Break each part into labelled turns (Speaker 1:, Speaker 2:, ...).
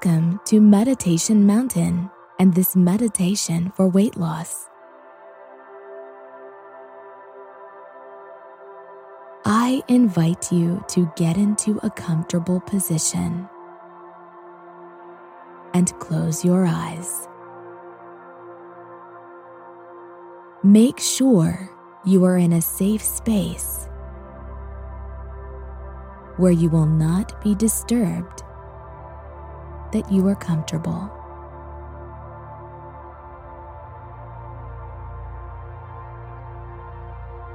Speaker 1: Welcome to Meditation Mountain and this meditation for weight loss. I invite you to get into a comfortable position and close your eyes. Make sure you are in a safe space where you will not be disturbed that you are comfortable.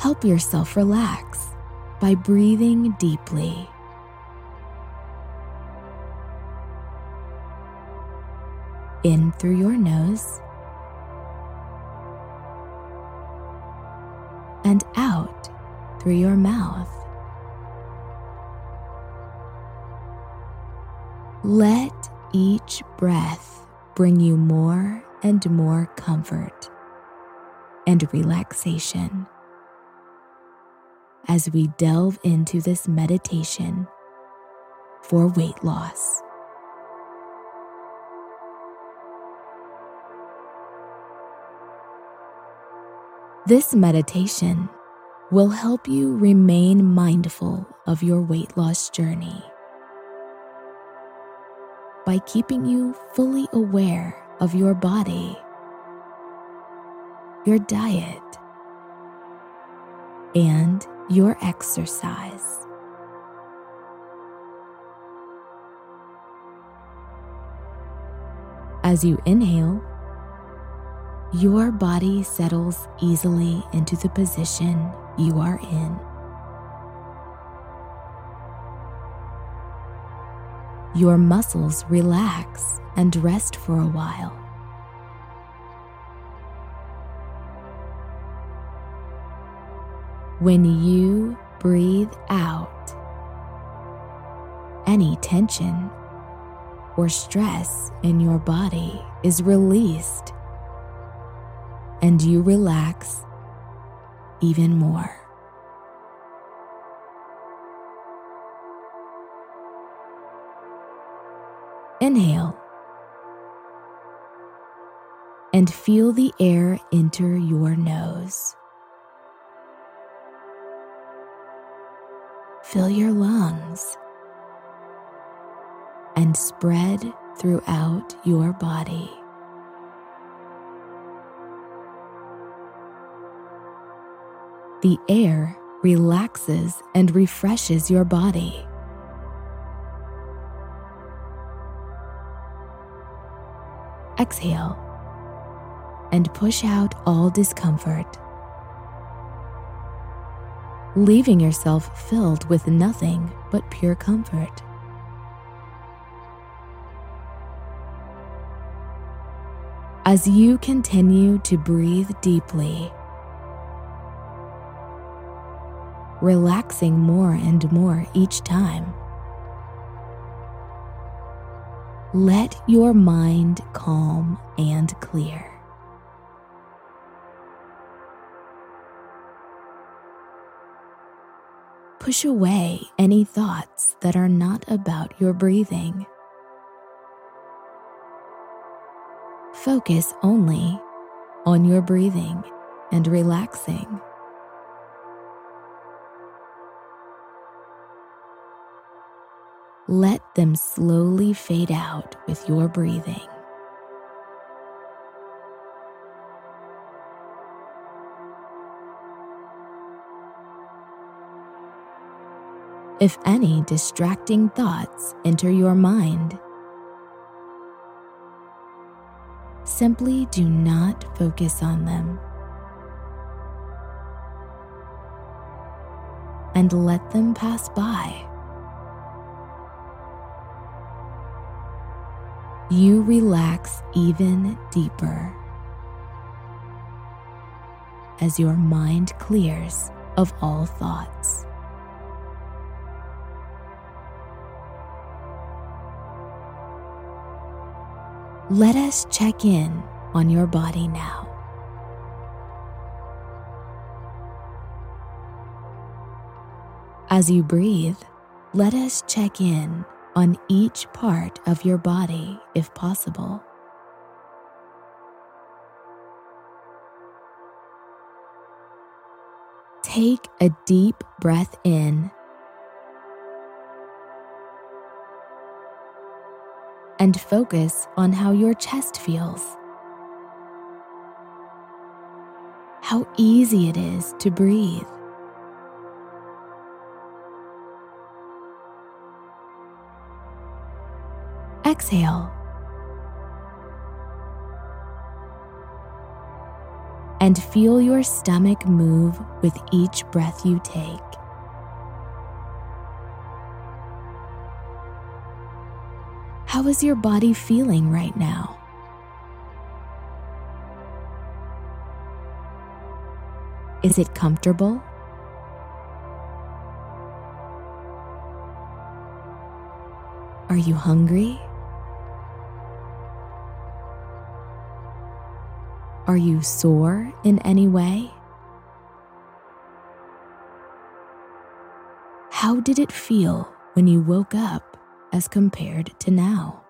Speaker 1: Help yourself relax by breathing deeply. In through your nose and out through your mouth. Let each breath bring you more and more comfort and relaxation as we delve into this meditation for weight loss. This meditation will help you remain mindful of your weight loss journey by keeping you fully aware of your body, your diet, and your exercise. As you inhale, your body settles easily into the position you are in. Your muscles relax and rest for a while. When you breathe out, any tension or stress in your body is released and you relax even more. And feel the air enter your nose. Fill your lungs and spread throughout your body. The air relaxes and refreshes your body. Exhale and push out all discomfort, leaving yourself filled with nothing but pure comfort. As you continue to breathe deeply, relaxing more and more each time. Let your mind calm and clear. Push away any thoughts that are not about your breathing. Focus only on your breathing and relaxing. let them slowly fade out with your breathing. If any distracting thoughts enter your mind, simply do not focus on them and let them pass by. you relax even deeper as your mind clears of all thoughts. Let us check in on your body now. As you breathe, let us check in on each part of your body if possible. Take a deep breath in and focus on how your chest feels. How easy it is to breathe. Exhale. And feel your stomach move with each breath you take. How is your body feeling right now? Is it comfortable? Are you hungry? Are you sore in any way? How did it feel when you woke up as compared to now?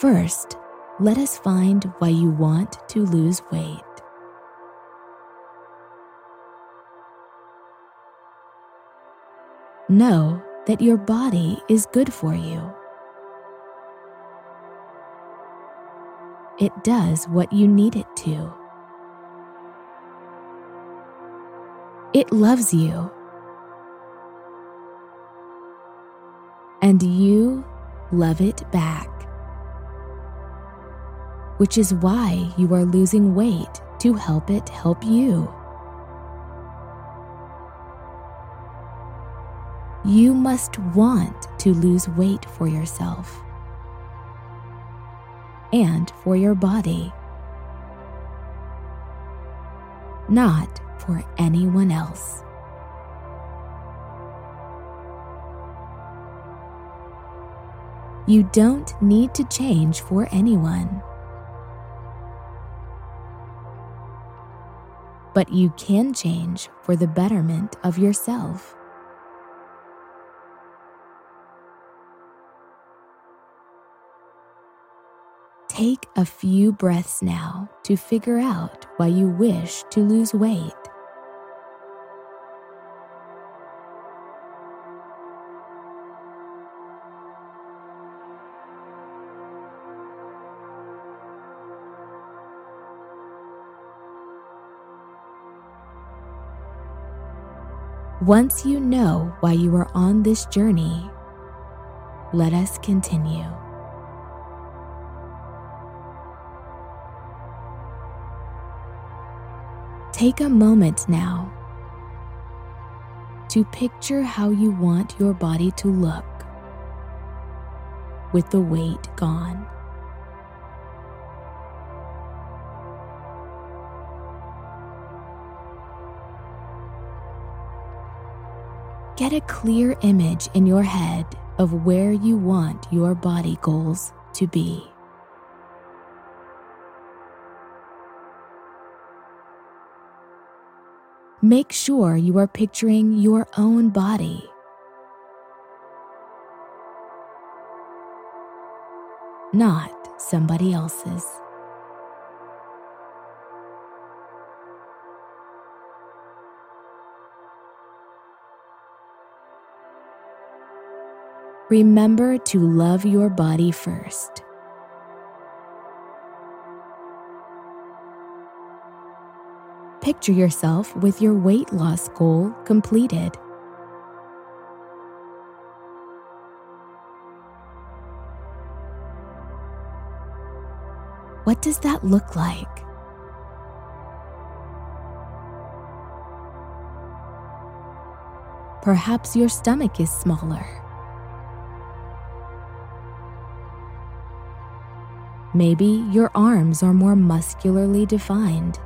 Speaker 1: First, let us find why you want to lose weight. Know that your body is good for you. It does what you need it to. It loves you. And you love it back. Which is why you are losing weight to help it help you. You must want to lose weight for yourself and for your body, not for anyone else. You don't need to change for anyone. But you can change for the betterment of yourself. Take a few breaths now to figure out why you wish to lose weight. Once you know why you are on this journey, let us continue. Take a moment now to picture how you want your body to look with the weight gone. Get a clear image in your head of where you want your body goals to be. Make sure you are picturing your own body. Not somebody else's. Remember to love your body first. Picture yourself with your weight loss goal completed. What does that look like? Perhaps your stomach is smaller. Maybe your arms are more muscularly defined.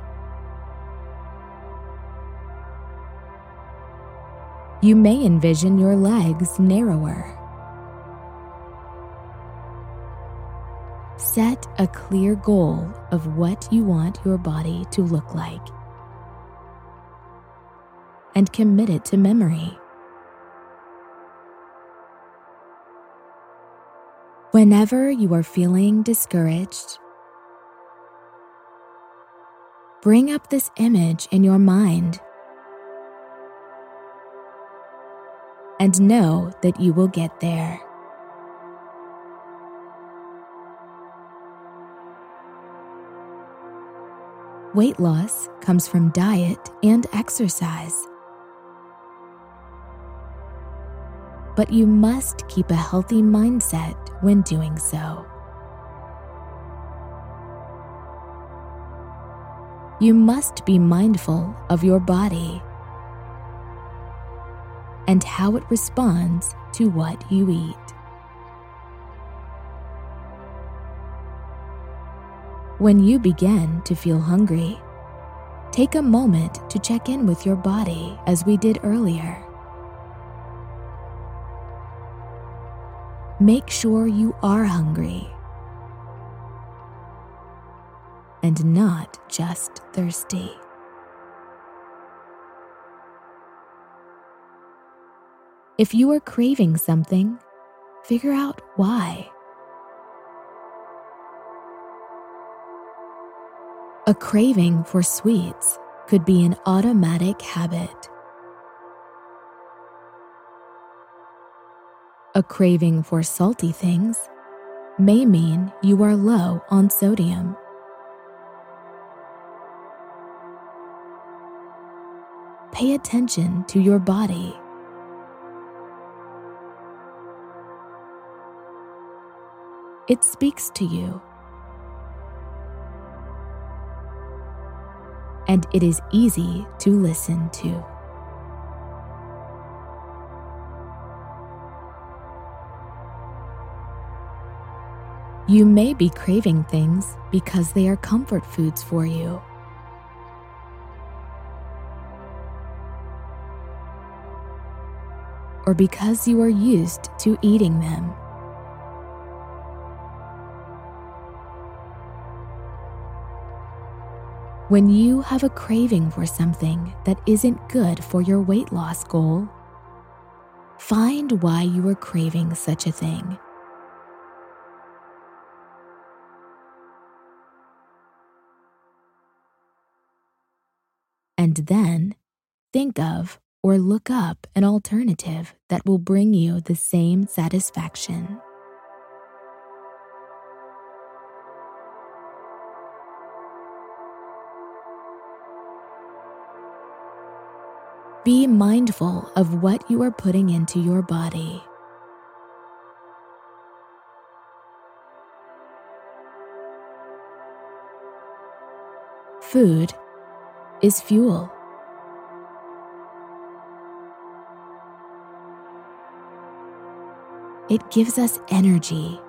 Speaker 1: You may envision your legs narrower. Set a clear goal of what you want your body to look like and commit it to memory. Whenever you are feeling discouraged, bring up this image in your mind and know that you will get there. Weight loss comes from diet and exercise. But you must keep a healthy mindset when doing so. You must be mindful of your body and how it responds to what you eat. When you begin to feel hungry, take a moment to check in with your body as we did earlier. Make sure you are hungry and not just thirsty. If you are craving something, figure out why. A craving for sweets could be an automatic habit. A craving for salty things may mean you are low on sodium. Pay attention to your body. It speaks to you and it is easy to listen to. You may be craving things because they are comfort foods for you. Or because you are used to eating them. When you have a craving for something that isn't good for your weight loss goal, find why you are craving such a thing. And then think of or look up an alternative that will bring you the same satisfaction. Be mindful of what you are putting into your body. Food is fuel. It gives us energy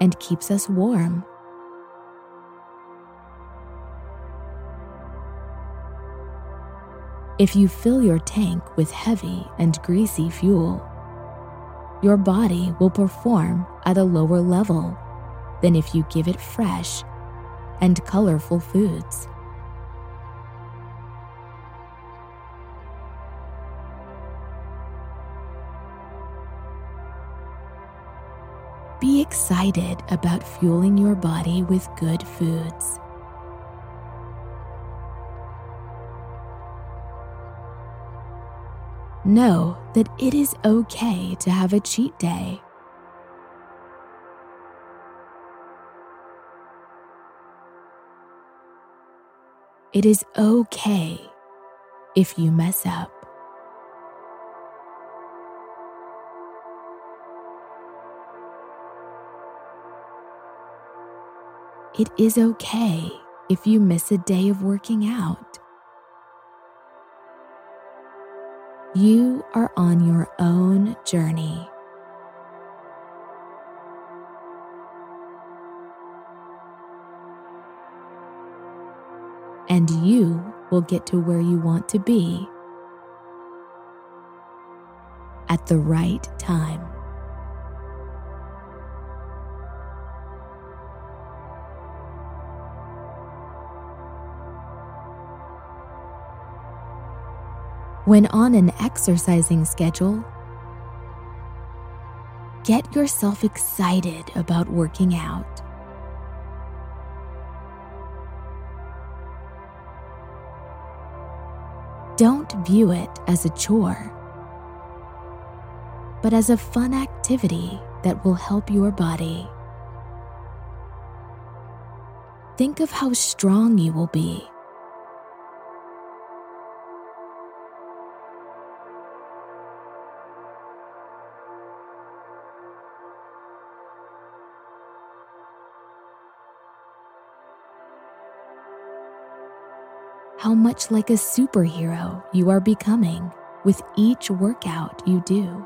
Speaker 1: and keeps us warm. If you fill your tank with heavy and greasy fuel, your body will perform at a lower level than if you give it fresh and colorful foods. Excited about fueling your body with good foods. know that it is okay to have a cheat day. It is okay if you mess up. It is okay if you miss a day of working out. You are on your own journey. And you will get to where you want to be at the right time. When on an exercising schedule, get yourself excited about working out. Don't view it as a chore, but as a fun activity that will help your body. Think of how strong you will be. How much like a superhero you are becoming with each workout you do.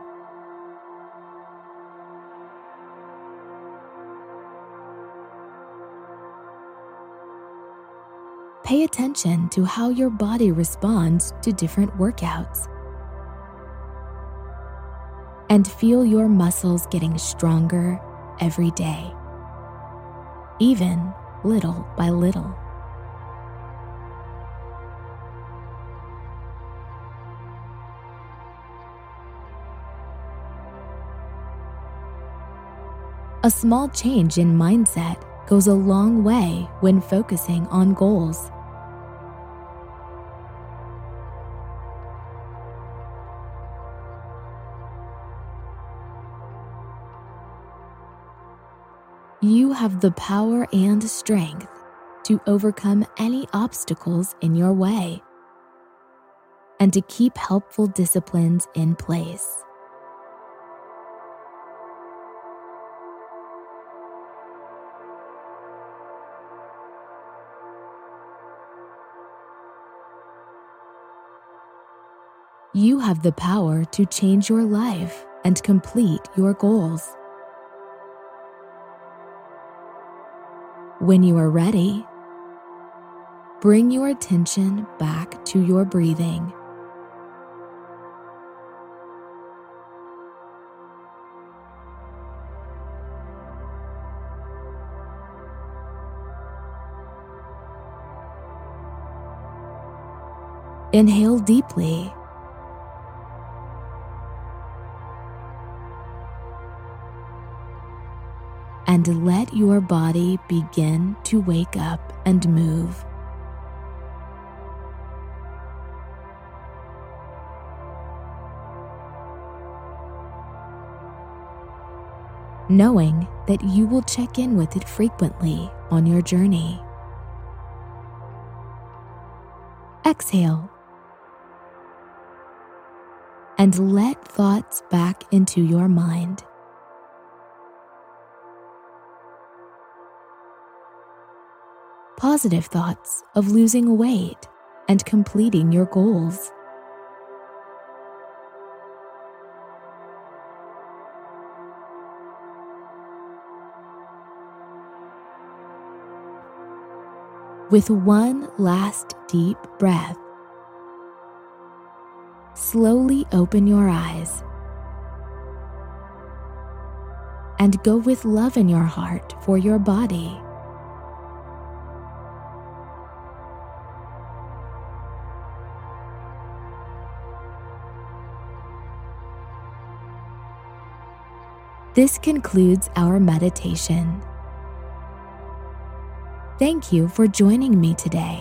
Speaker 1: Pay attention to how your body responds to different workouts. And feel your muscles getting stronger every day, even little by little. A small change in mindset goes a long way when focusing on goals. You have the power and strength to overcome any obstacles in your way and to keep helpful disciplines in place. You have the power to change your life and complete your goals. When you are ready, bring your attention back to your breathing. Inhale deeply and let your body begin to wake up and move. Knowing that you will check in with it frequently on your journey. Exhale and let thoughts back into your mind. Positive thoughts of losing weight and completing your goals. With one last deep breath, slowly open your eyes and go with love in your heart for your body. This concludes our meditation. Thank you for joining me today.